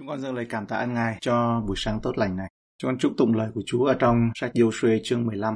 Chúng con dâng lời cảm tạ ơn Ngài cho buổi sáng tốt lành này. Chúng con chúc tụng lời của Chúa ở trong sách Joshua chương 15.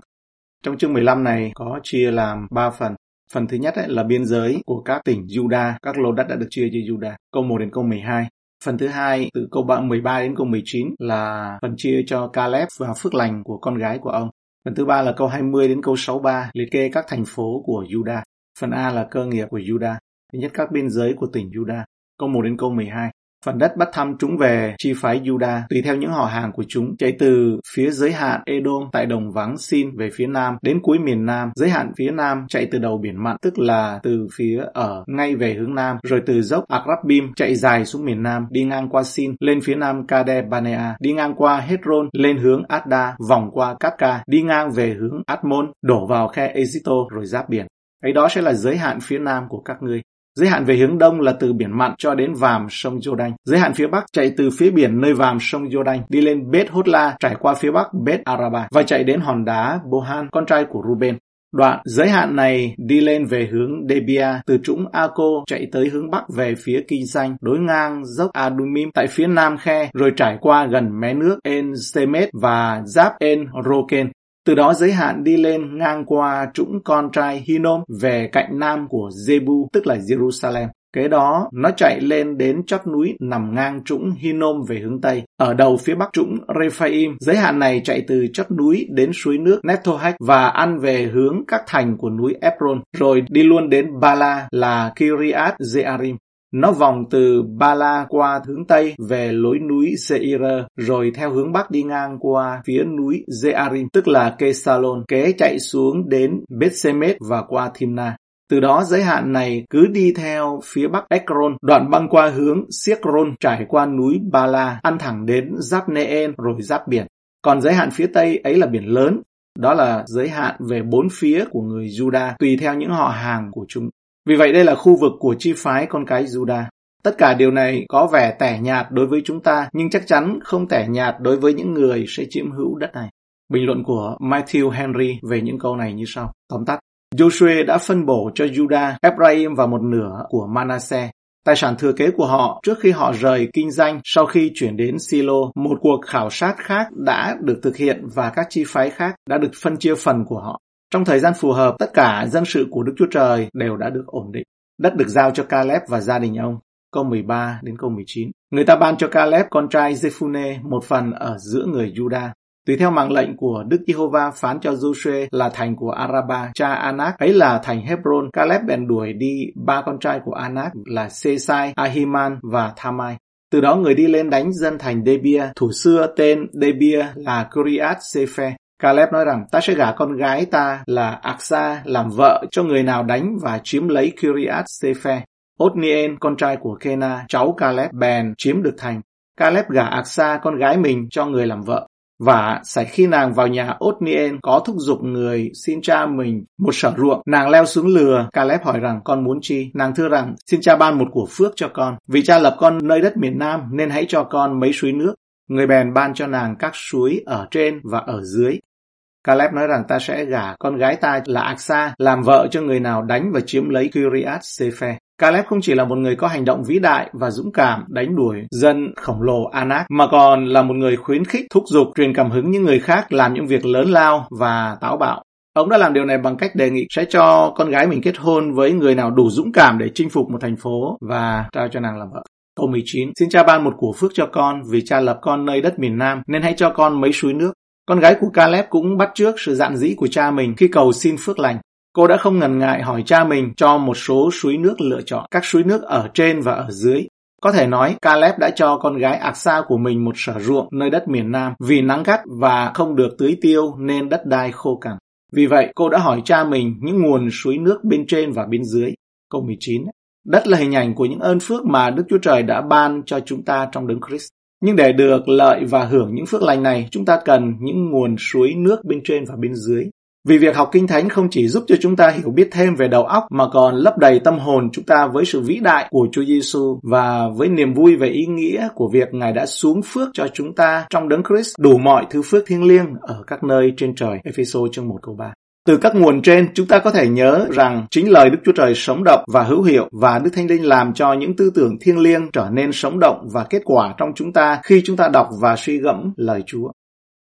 Trong chương 15 này có chia làm 3 phần. Phần thứ nhất ấy là biên giới của các tỉnh Juda, các lô đất đã được chia cho Juda, câu 1 đến câu 12. Phần thứ hai từ câu 13 đến câu 19 là phần chia cho Caleb và phước lành của con gái của ông. Phần thứ ba là câu 20 đến câu 63 liệt kê các thành phố của Juda. Phần A là cơ nghiệp của Juda. Thứ nhất các biên giới của tỉnh Juda. Câu 1 đến câu 12. Phần đất bắt thăm chúng về, chi phái Juda, tùy theo những họ hàng của chúng, chạy từ phía giới hạn Edom tại đồng vắng Sin về phía nam, đến cuối miền nam. Giới hạn phía nam chạy từ đầu biển mặn, tức là từ phía ở, ngay về hướng nam, rồi từ dốc Akrabim chạy dài xuống miền nam, đi ngang qua Sin, lên phía nam Kade Banea đi ngang qua Hebron lên hướng Adda, vòng qua Katka đi ngang về hướng Atmon đổ vào khe Ezito rồi giáp biển. Ấy đó sẽ là giới hạn phía nam của các ngươi. Giới hạn về hướng đông là từ biển mặn cho đến vàm sông Jordan. Giới hạn phía bắc chạy từ phía biển nơi vàm sông Jordan đi lên Bet Hotla trải qua phía bắc Bet Araba và chạy đến hòn đá Bohan, con trai của Ruben. Đoạn giới hạn này đi lên về hướng Debia, từ trũng Ako chạy tới hướng bắc về phía Kinh Danh, đối ngang dốc Adumim tại phía nam khe, rồi trải qua gần mé nước En Semet và giáp En Roken. Từ đó giới hạn đi lên ngang qua trũng con trai Hinom về cạnh nam của Zebu tức là Jerusalem. Kế đó, nó chạy lên đến chót núi nằm ngang trũng Hinom về hướng Tây. Ở đầu phía bắc trũng Rephaim, giới hạn này chạy từ chót núi đến suối nước Netohach và ăn về hướng các thành của núi Ebron, rồi đi luôn đến Bala là Kiriat Jearim. Nó vòng từ Bala qua hướng Tây về lối núi Seir, rồi theo hướng Bắc đi ngang qua phía núi Zearim, tức là Kesalon, kế chạy xuống đến Bethsemet và qua Thimna. Từ đó giới hạn này cứ đi theo phía bắc Ekron, đoạn băng qua hướng Siekron trải qua núi Bala, ăn thẳng đến giáp Neen rồi giáp biển. Còn giới hạn phía tây ấy là biển lớn, đó là giới hạn về bốn phía của người Juda tùy theo những họ hàng của chúng. Vì vậy đây là khu vực của chi phái con cái Juda. Tất cả điều này có vẻ tẻ nhạt đối với chúng ta, nhưng chắc chắn không tẻ nhạt đối với những người sẽ chiếm hữu đất này. Bình luận của Matthew Henry về những câu này như sau. Tóm tắt. Joshua đã phân bổ cho Judah, Ephraim và một nửa của Manasseh. Tài sản thừa kế của họ trước khi họ rời kinh doanh sau khi chuyển đến Silo, một cuộc khảo sát khác đã được thực hiện và các chi phái khác đã được phân chia phần của họ. Trong thời gian phù hợp, tất cả dân sự của Đức Chúa Trời đều đã được ổn định. Đất được giao cho Caleb và gia đình ông. Câu 13 đến câu 19. Người ta ban cho Caleb con trai Jephune một phần ở giữa người Judah. Tùy theo mạng lệnh của Đức Giê-hô-va phán cho Joshua là thành của Araba, cha Anak, ấy là thành Hebron, Caleb bèn đuổi đi ba con trai của Anak là Sesai, Ahiman và Thamai. Từ đó người đi lên đánh dân thành Debia, thủ xưa tên Debia là Kuriat Sefer Caleb nói rằng ta sẽ gả con gái ta là Aksa làm vợ cho người nào đánh và chiếm lấy Kiriat Sefer. Otniel, con trai của Kena, cháu Caleb bèn chiếm được thành. Caleb gả Aksa con gái mình cho người làm vợ. Và xảy khi nàng vào nhà Otniel có thúc giục người xin cha mình một sở ruộng, nàng leo xuống lừa. Caleb hỏi rằng con muốn chi? Nàng thưa rằng xin cha ban một của phước cho con. Vì cha lập con nơi đất miền Nam nên hãy cho con mấy suối nước. Người bèn ban cho nàng các suối ở trên và ở dưới. Caleb nói rằng ta sẽ gả con gái ta là Aksa làm vợ cho người nào đánh và chiếm lấy Kiriat Sefer. Caleb không chỉ là một người có hành động vĩ đại và dũng cảm đánh đuổi dân khổng lồ Anak, mà còn là một người khuyến khích, thúc giục, truyền cảm hứng những người khác làm những việc lớn lao và táo bạo. Ông đã làm điều này bằng cách đề nghị sẽ cho con gái mình kết hôn với người nào đủ dũng cảm để chinh phục một thành phố và trao cho nàng làm vợ. Câu 19. Xin cha ban một của phước cho con vì cha lập con nơi đất miền Nam nên hãy cho con mấy suối nước. Con gái của Caleb cũng bắt trước sự dạn dĩ của cha mình khi cầu xin phước lành. Cô đã không ngần ngại hỏi cha mình cho một số suối nước lựa chọn, các suối nước ở trên và ở dưới. Có thể nói, Caleb đã cho con gái Aksa của mình một sở ruộng nơi đất miền Nam vì nắng gắt và không được tưới tiêu nên đất đai khô cằn. Vì vậy, cô đã hỏi cha mình những nguồn suối nước bên trên và bên dưới. Câu 19. Đất là hình ảnh của những ơn phước mà Đức Chúa Trời đã ban cho chúng ta trong đấng Christ. Nhưng để được lợi và hưởng những phước lành này, chúng ta cần những nguồn suối nước bên trên và bên dưới. Vì việc học Kinh Thánh không chỉ giúp cho chúng ta hiểu biết thêm về đầu óc mà còn lấp đầy tâm hồn chúng ta với sự vĩ đại của Chúa Giêsu và với niềm vui về ý nghĩa của việc Ngài đã xuống phước cho chúng ta trong đấng Christ đủ mọi thứ phước thiêng liêng ở các nơi trên trời. Ephesos chương 1 câu 3. Từ các nguồn trên, chúng ta có thể nhớ rằng chính lời Đức Chúa Trời sống động và hữu hiệu và Đức Thánh Linh làm cho những tư tưởng thiêng liêng trở nên sống động và kết quả trong chúng ta khi chúng ta đọc và suy gẫm lời Chúa.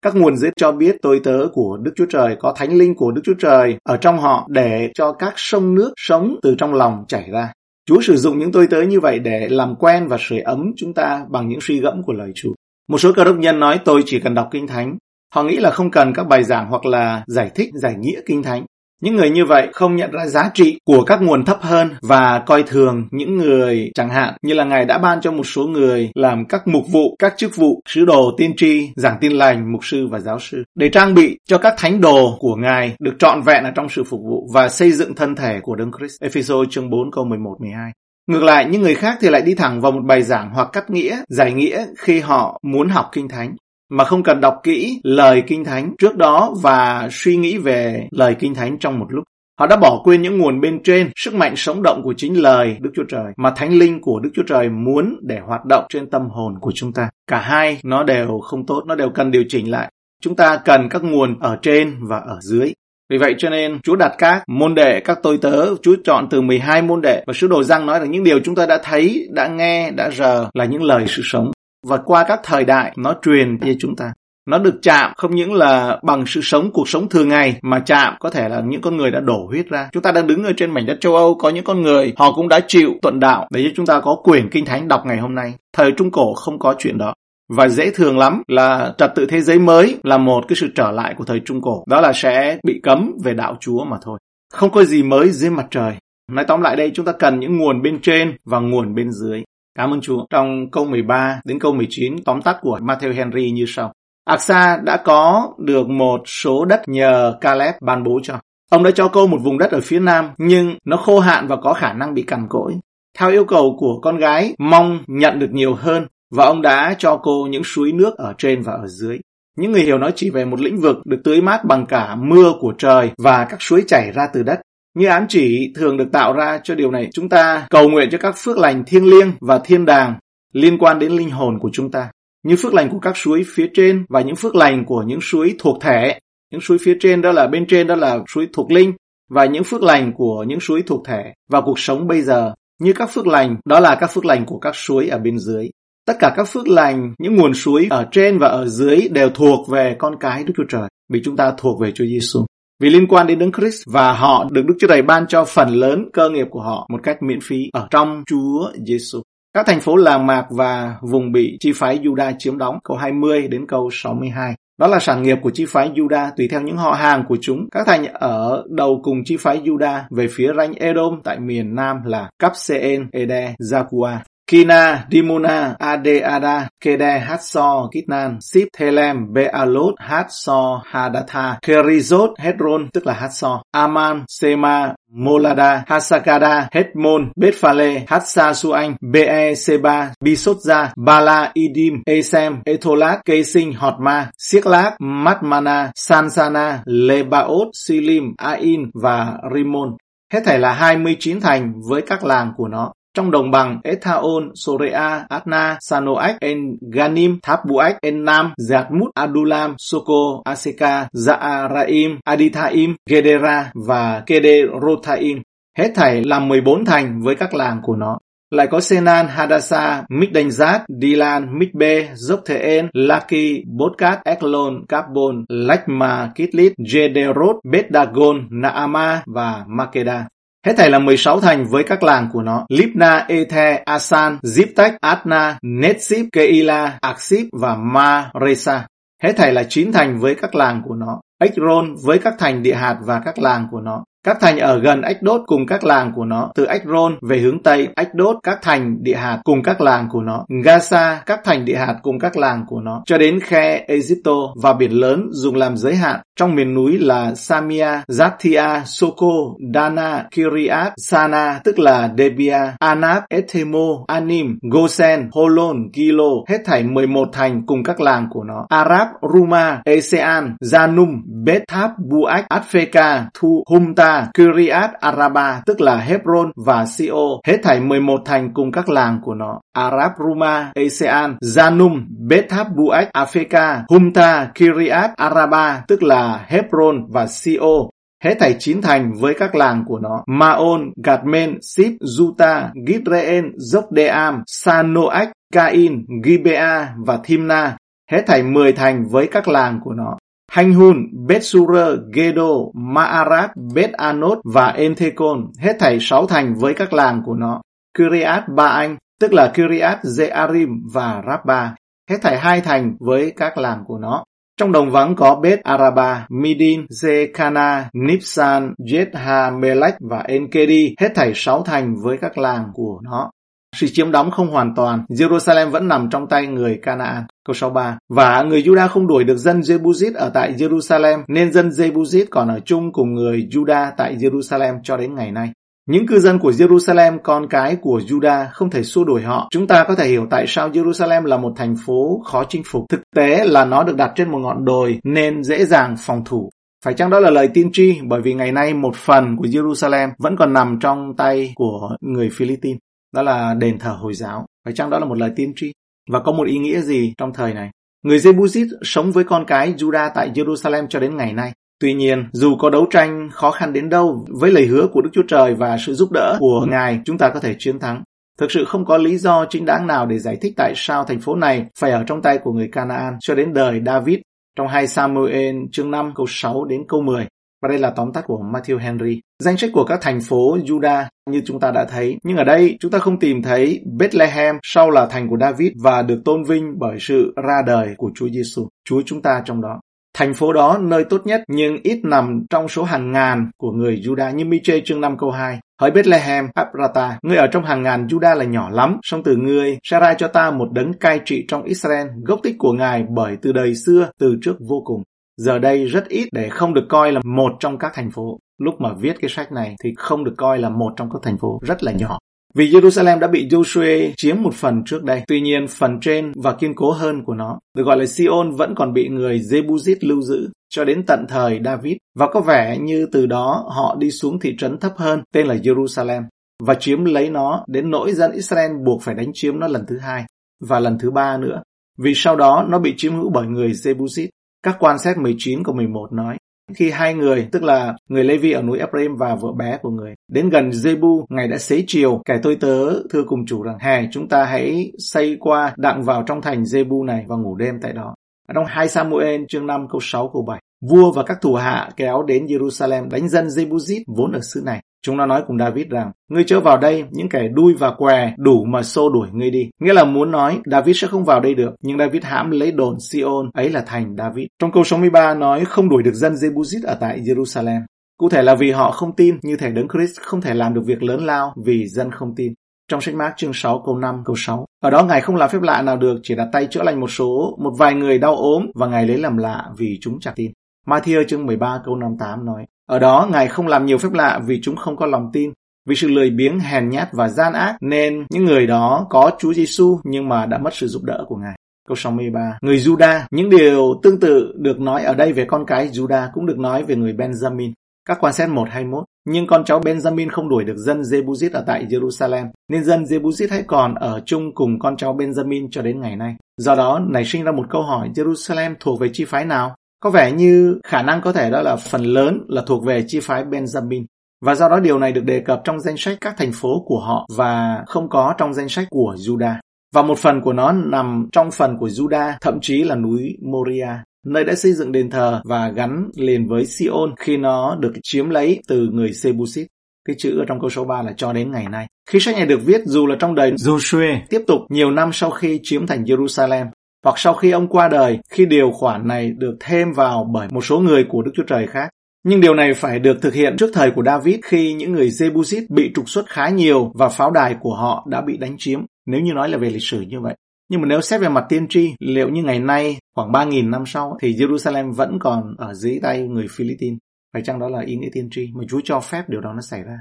Các nguồn dưới cho biết tôi tớ của Đức Chúa Trời có thánh linh của Đức Chúa Trời ở trong họ để cho các sông nước sống từ trong lòng chảy ra. Chúa sử dụng những tôi tớ như vậy để làm quen và sưởi ấm chúng ta bằng những suy gẫm của lời Chúa. Một số cơ đốc nhân nói tôi chỉ cần đọc kinh thánh. Họ nghĩ là không cần các bài giảng hoặc là giải thích, giải nghĩa kinh thánh. Những người như vậy không nhận ra giá trị của các nguồn thấp hơn và coi thường những người chẳng hạn như là Ngài đã ban cho một số người làm các mục vụ, các chức vụ, sứ đồ, tiên tri, giảng tin lành, mục sư và giáo sư để trang bị cho các thánh đồ của Ngài được trọn vẹn ở trong sự phục vụ và xây dựng thân thể của Đấng Christ. Ephesos chương 4 câu 11 12. Ngược lại, những người khác thì lại đi thẳng vào một bài giảng hoặc cắt nghĩa, giải nghĩa khi họ muốn học kinh thánh mà không cần đọc kỹ lời kinh thánh trước đó và suy nghĩ về lời kinh thánh trong một lúc. Họ đã bỏ quên những nguồn bên trên, sức mạnh sống động của chính lời Đức Chúa Trời mà Thánh Linh của Đức Chúa Trời muốn để hoạt động trên tâm hồn của chúng ta. Cả hai nó đều không tốt, nó đều cần điều chỉnh lại. Chúng ta cần các nguồn ở trên và ở dưới. Vì vậy cho nên Chúa đặt các môn đệ, các tôi tớ, Chúa chọn từ 12 môn đệ và sứ đồ răng nói rằng những điều chúng ta đã thấy, đã nghe, đã rờ là những lời sự sống. Và qua các thời đại nó truyền cho chúng ta. Nó được chạm không những là bằng sự sống, cuộc sống thường ngày mà chạm có thể là những con người đã đổ huyết ra. Chúng ta đang đứng ở trên mảnh đất châu Âu có những con người họ cũng đã chịu tuận đạo để cho chúng ta có quyền kinh thánh đọc ngày hôm nay. Thời Trung Cổ không có chuyện đó và dễ thường lắm là trật tự thế giới mới là một cái sự trở lại của thời Trung Cổ. Đó là sẽ bị cấm về đạo Chúa mà thôi. Không có gì mới dưới mặt trời. Nói tóm lại đây chúng ta cần những nguồn bên trên và nguồn bên dưới. Cảm ơn Chúa. Trong câu 13 đến câu 19 tóm tắt của Matthew Henry như sau. Aksa đã có được một số đất nhờ Caleb ban bố cho. Ông đã cho cô một vùng đất ở phía nam nhưng nó khô hạn và có khả năng bị cằn cỗi. Theo yêu cầu của con gái, mong nhận được nhiều hơn và ông đã cho cô những suối nước ở trên và ở dưới. Những người hiểu nói chỉ về một lĩnh vực được tưới mát bằng cả mưa của trời và các suối chảy ra từ đất. Như ám chỉ thường được tạo ra cho điều này, chúng ta cầu nguyện cho các phước lành thiêng liêng và thiên đàng liên quan đến linh hồn của chúng ta. Như phước lành của các suối phía trên và những phước lành của những suối thuộc thể. Những suối phía trên đó là bên trên đó là suối thuộc linh và những phước lành của những suối thuộc thể và cuộc sống bây giờ. Như các phước lành, đó là các phước lành của các suối ở bên dưới. Tất cả các phước lành, những nguồn suối ở trên và ở dưới đều thuộc về con cái Đức Chúa Trời, vì chúng ta thuộc về Chúa Giêsu. Vì liên quan đến Đấng Christ và họ được Đức Chúa Trời ban cho phần lớn cơ nghiệp của họ một cách miễn phí ở trong Chúa Giêsu. Các thành phố làng mạc và vùng bị chi phái Juda chiếm đóng, câu 20 đến câu 62. Đó là sản nghiệp của chi phái Juda tùy theo những họ hàng của chúng. Các thành ở đầu cùng chi phái Juda về phía ranh Edom tại miền Nam là Capseen, Ede, Zakua. Kina, Dimuna, Adeada, Kede, Hatsor, Kitnan, Sip, Thelem, Bealot, Hatsor, Hadatha, Kerizot, Hedron, tức là Hatsor, Aman, Sema, Molada, Hasakada, Hetmon, Betphale, Hatsa Suanh, Be Seba, Bisotza, Bala, Idim, Esem, Etholat, Kesing, Hotma, Siklak, Matmana, Sansana, Lebaot, Silim, Ain và Rimon. Hết thảy là 29 thành với các làng của nó trong đồng bằng Ethaon, Sorea, Adna, Sanoach, En Ganim, Tháp En Nam, Giatmut, Adulam, Soko, Aseka, Zaaraim, Adithaim, Gedera và Kederothaim. Hết thảy là 14 thành với các làng của nó. Lại có Senan, Hadasa, Mikdanzat, Dilan, Mikbe, Zoktheen, Laki, Botkat, Eklon, Carbon, Lachma, Kitlit, Jederot, Bedagon, Naama và Makeda. Hết thảy là 16 thành với các làng của nó. Libna, Ethe, Asan, Ziptech, Adna, Netsip, Keila, Aksip và Maresa. Hết thảy là 9 thành với các làng của nó. Ekron với các thành địa hạt và các làng của nó. Các thành ở gần Ách Đốt cùng các làng của nó, từ Ách Rôn về hướng Tây, Ách Đốt, các thành địa hạt cùng các làng của nó, Gaza, các thành địa hạt cùng các làng của nó, cho đến khe Egypto và biển lớn dùng làm giới hạn. Trong miền núi là Samia, Zatia, Soko, Dana, Kiriat, Sana, tức là Debia, Anab, Ethemo, Anim, Gosen, Holon, Kilo, hết thảy 11 thành cùng các làng của nó. Arab, Ruma, Esean, Zanum, Bethab, Buach, Atfeka, Thu, Humta, Kiryat Araba tức là Hebron và Sio, hết thảy 11 thành cùng các làng của nó. Arab Ruma, Asean, Zanum, Bethab Buach, Afeka, Humta, Kiryat Araba tức là Hebron và Sio, hết thảy chín thành với các làng của nó, Maon, Gadmen, Sip, Juta, Gidreen, Jokdeam, Sanoach, Cain, Gibea và Thimna, hết thảy mười thành với các làng của nó. Hanhun, Betsura, Gedo, Maarat, Bet Anot và Enthekon, hết thảy sáu thành với các làng của nó. Kiriat Ba Anh, tức là Kiriat Jearim và Rabba, hết thảy hai thành với các làng của nó. Trong đồng vắng có Bet Araba, Midin, Zekana, Nipsan, Jetha, Melech và Enkedi, hết thảy sáu thành với các làng của nó. Sự chiếm đóng không hoàn toàn, Jerusalem vẫn nằm trong tay người Canaan. Câu 63. Và người Judah không đuổi được dân Jebuzit ở tại Jerusalem, nên dân Jebuzit còn ở chung cùng người Judah tại Jerusalem cho đến ngày nay. Những cư dân của Jerusalem, con cái của Judah, không thể xua đuổi họ. Chúng ta có thể hiểu tại sao Jerusalem là một thành phố khó chinh phục. Thực tế là nó được đặt trên một ngọn đồi nên dễ dàng phòng thủ. Phải chăng đó là lời tiên tri bởi vì ngày nay một phần của Jerusalem vẫn còn nằm trong tay của người Philippines. Đó là đền thờ Hồi giáo. Phải chăng đó là một lời tiên tri? Và có một ý nghĩa gì trong thời này? Người Jebuzit sống với con cái Judah tại Jerusalem cho đến ngày nay. Tuy nhiên, dù có đấu tranh khó khăn đến đâu, với lời hứa của Đức Chúa Trời và sự giúp đỡ của Ngài, chúng ta có thể chiến thắng. Thực sự không có lý do chính đáng nào để giải thích tại sao thành phố này phải ở trong tay của người Canaan cho đến đời David trong 2 Samuel chương 5 câu 6 đến câu 10. Và đây là tóm tắt của Matthew Henry. Danh sách của các thành phố Judah như chúng ta đã thấy. Nhưng ở đây chúng ta không tìm thấy Bethlehem sau là thành của David và được tôn vinh bởi sự ra đời của Chúa Giêsu, Chúa chúng ta trong đó. Thành phố đó nơi tốt nhất nhưng ít nằm trong số hàng ngàn của người Judah như Miche chương 5 câu 2. Hỡi Bethlehem, Aprata, ngươi ở trong hàng ngàn Judah là nhỏ lắm, song từ ngươi sẽ ra cho ta một đấng cai trị trong Israel, gốc tích của ngài bởi từ đời xưa, từ trước vô cùng. Giờ đây rất ít để không được coi là một trong các thành phố. Lúc mà viết cái sách này thì không được coi là một trong các thành phố rất là nhỏ. Vì Jerusalem đã bị Joshua chiếm một phần trước đây, tuy nhiên phần trên và kiên cố hơn của nó, được gọi là Sion vẫn còn bị người Jebusit lưu giữ cho đến tận thời David và có vẻ như từ đó họ đi xuống thị trấn thấp hơn tên là Jerusalem và chiếm lấy nó đến nỗi dân Israel buộc phải đánh chiếm nó lần thứ hai và lần thứ ba nữa vì sau đó nó bị chiếm hữu bởi người Jebusit các quan xét 19 câu 11 nói, khi hai người, tức là người Levi ở núi Ephraim và vợ bé của người, đến gần Jebu, ngài đã xế chiều, kẻ tôi tớ thưa cùng chủ rằng, hè chúng ta hãy xây qua đặng vào trong thành Jebu này và ngủ đêm tại đó. Ở trong 2 Samuel chương 5 câu 6 câu 7, vua và các thủ hạ kéo đến Jerusalem đánh dân Jebuzit vốn ở xứ này. Chúng nó nói cùng David rằng, ngươi chớ vào đây, những kẻ đuôi và què đủ mà xô đuổi ngươi đi. Nghĩa là muốn nói, David sẽ không vào đây được, nhưng David hãm lấy đồn Sion, ấy là thành David. Trong câu 63 nói không đuổi được dân Jebuzit ở tại Jerusalem. Cụ thể là vì họ không tin, như thể đấng Christ không thể làm được việc lớn lao vì dân không tin. Trong sách Mark chương 6 câu 5 câu 6. Ở đó Ngài không làm phép lạ nào được, chỉ đặt tay chữa lành một số, một vài người đau ốm và Ngài lấy làm lạ vì chúng chẳng tin. Matthew chương 13 câu 58 nói, ở đó Ngài không làm nhiều phép lạ vì chúng không có lòng tin. Vì sự lười biếng hèn nhát và gian ác nên những người đó có Chúa Giêsu nhưng mà đã mất sự giúp đỡ của Ngài. Câu 63. Người Juda, những điều tương tự được nói ở đây về con cái Juda cũng được nói về người Benjamin. Các quan xét 121. Nhưng con cháu Benjamin không đuổi được dân Jebuzit ở tại Jerusalem, nên dân Jebuzit hãy còn ở chung cùng con cháu Benjamin cho đến ngày nay. Do đó, nảy sinh ra một câu hỏi Jerusalem thuộc về chi phái nào? Có vẻ như khả năng có thể đó là phần lớn là thuộc về chi phái Benjamin. Và do đó điều này được đề cập trong danh sách các thành phố của họ và không có trong danh sách của Judah. Và một phần của nó nằm trong phần của Judah, thậm chí là núi Moria, nơi đã xây dựng đền thờ và gắn liền với Sion khi nó được chiếm lấy từ người Sebusit. Cái chữ ở trong câu số 3 là cho đến ngày nay. Khi sách này được viết dù là trong đời Joshua tiếp tục nhiều năm sau khi chiếm thành Jerusalem, hoặc sau khi ông qua đời khi điều khoản này được thêm vào bởi một số người của Đức Chúa Trời khác. Nhưng điều này phải được thực hiện trước thời của David khi những người Jebusite bị trục xuất khá nhiều và pháo đài của họ đã bị đánh chiếm, nếu như nói là về lịch sử như vậy. Nhưng mà nếu xét về mặt tiên tri, liệu như ngày nay, khoảng 3.000 năm sau, thì Jerusalem vẫn còn ở dưới tay người Philippines. Phải chăng đó là ý nghĩa tiên tri mà Chúa cho phép điều đó nó xảy ra?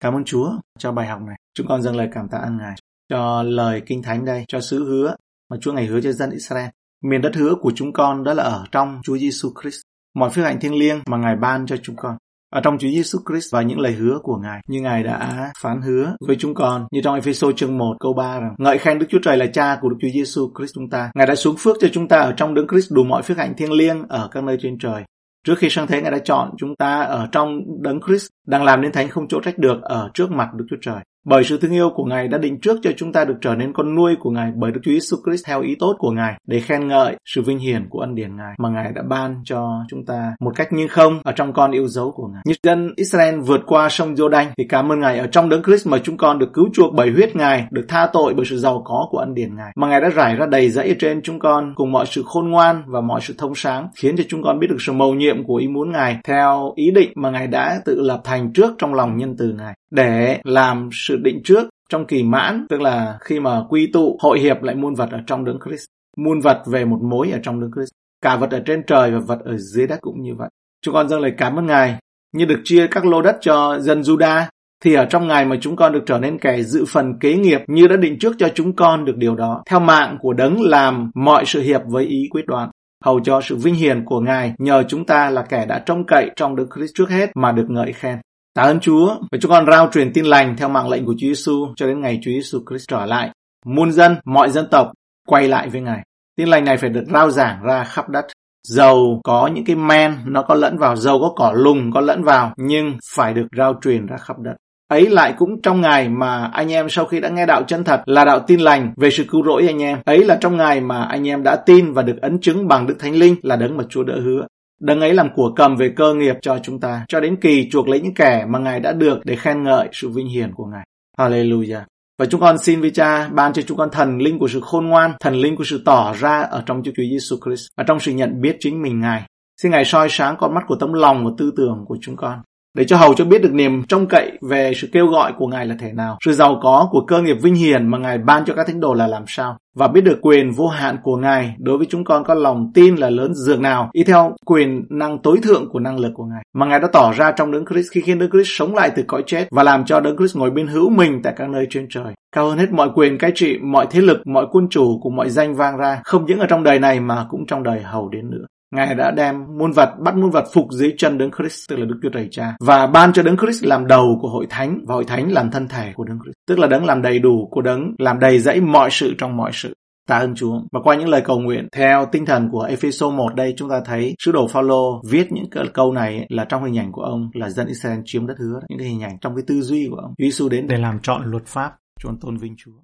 Cảm ơn Chúa cho bài học này. Chúng con dâng lời cảm tạ ơn Ngài cho lời kinh thánh đây, cho sứ hứa mà Chúa ngày hứa cho dân Israel. Miền đất hứa của chúng con đó là ở trong Chúa Giêsu Christ. Mọi phước hạnh thiêng liêng mà Ngài ban cho chúng con ở trong Chúa Giêsu Christ và những lời hứa của Ngài như Ngài đã phán hứa với chúng con, như trong Ephesos chương 1 câu 3 rằng, ngợi khen Đức Chúa Trời là cha của Đức Chúa Giêsu Christ chúng ta. Ngài đã xuống phước cho chúng ta ở trong đấng Christ đủ mọi phước hạnh thiêng liêng ở các nơi trên trời Trước khi sang thế, Ngài đã chọn chúng ta ở trong đấng Christ đang làm nên thánh không chỗ trách được ở trước mặt Đức Chúa Trời. Bởi sự thương yêu của Ngài đã định trước cho chúng ta được trở nên con nuôi của Ngài bởi Đức Chúa Jesus Christ theo ý tốt của Ngài để khen ngợi sự vinh hiển của ân điển Ngài mà Ngài đã ban cho chúng ta một cách như không ở trong con yêu dấu của Ngài. Như dân Israel vượt qua sông Giô-đanh thì cảm ơn Ngài ở trong đấng Christ mà chúng con được cứu chuộc bởi huyết Ngài, được tha tội bởi sự giàu có của ân điển Ngài mà Ngài đã rải ra đầy dẫy trên chúng con cùng mọi sự khôn ngoan và mọi sự thông sáng khiến cho chúng con biết được sự mầu nhiệm của ý muốn Ngài theo ý định mà Ngài đã tự lập thành trước trong lòng nhân từ Ngài để làm sự định trước trong kỳ mãn, tức là khi mà quy tụ hội hiệp lại muôn vật ở trong đấng Christ. Muôn vật về một mối ở trong đấng Christ. Cả vật ở trên trời và vật ở dưới đất cũng như vậy. Chúng con dâng lời cảm ơn Ngài. Như được chia các lô đất cho dân Juda, thì ở trong ngày mà chúng con được trở nên kẻ dự phần kế nghiệp như đã định trước cho chúng con được điều đó. Theo mạng của đấng làm mọi sự hiệp với ý quyết đoán hầu cho sự vinh hiển của Ngài nhờ chúng ta là kẻ đã trông cậy trong Đức Christ trước hết mà được ngợi khen. Tạ ơn Chúa và chúng con rao truyền tin lành theo mạng lệnh của Chúa Giêsu cho đến ngày Chúa Giêsu Christ trở lại. Muôn dân, mọi dân tộc quay lại với Ngài. Tin lành này phải được rao giảng ra khắp đất. Dầu có những cái men nó có lẫn vào, dầu có cỏ lùng có lẫn vào, nhưng phải được rao truyền ra khắp đất. Ấy lại cũng trong ngày mà anh em sau khi đã nghe đạo chân thật là đạo tin lành về sự cứu rỗi anh em. Ấy là trong ngày mà anh em đã tin và được ấn chứng bằng Đức Thánh Linh là đấng mà Chúa đỡ hứa. Đấng ấy làm của cầm về cơ nghiệp cho chúng ta, cho đến kỳ chuộc lấy những kẻ mà Ngài đã được để khen ngợi sự vinh hiển của Ngài. Hallelujah. Và chúng con xin với cha ban cho chúng con thần linh của sự khôn ngoan, thần linh của sự tỏ ra ở trong Chúa Chúa Giêsu Christ và trong sự nhận biết chính mình Ngài. Xin Ngài soi sáng con mắt của tấm lòng và tư tưởng của chúng con để cho hầu cho biết được niềm trông cậy về sự kêu gọi của Ngài là thể nào, sự giàu có của cơ nghiệp vinh hiển mà Ngài ban cho các thánh đồ là làm sao, và biết được quyền vô hạn của Ngài đối với chúng con có lòng tin là lớn dường nào, y theo quyền năng tối thượng của năng lực của Ngài, mà Ngài đã tỏ ra trong đấng Christ khi khiến đấng Christ sống lại từ cõi chết và làm cho đấng Christ ngồi bên hữu mình tại các nơi trên trời. Cao hơn hết mọi quyền cai trị, mọi thế lực, mọi quân chủ của mọi danh vang ra, không những ở trong đời này mà cũng trong đời hầu đến nữa. Ngài đã đem muôn vật, bắt muôn vật phục dưới chân Đấng Christ, tức là Đức Chúa Trời Cha, và ban cho Đấng Christ làm đầu của hội thánh, và hội thánh làm thân thể của Đấng Christ, tức là Đấng làm đầy đủ của Đấng, làm đầy dẫy mọi sự trong mọi sự. Tạ ơn Chúa. Và qua những lời cầu nguyện, theo tinh thần của Ephesos 1 đây chúng ta thấy sứ đồ Phaolô viết những câu này là trong hình ảnh của ông là dân Israel chiếm đất hứa, những cái hình ảnh trong cái tư duy của ông. Giêsu đến để làm chọn luật pháp, cho tôn vinh Chúa.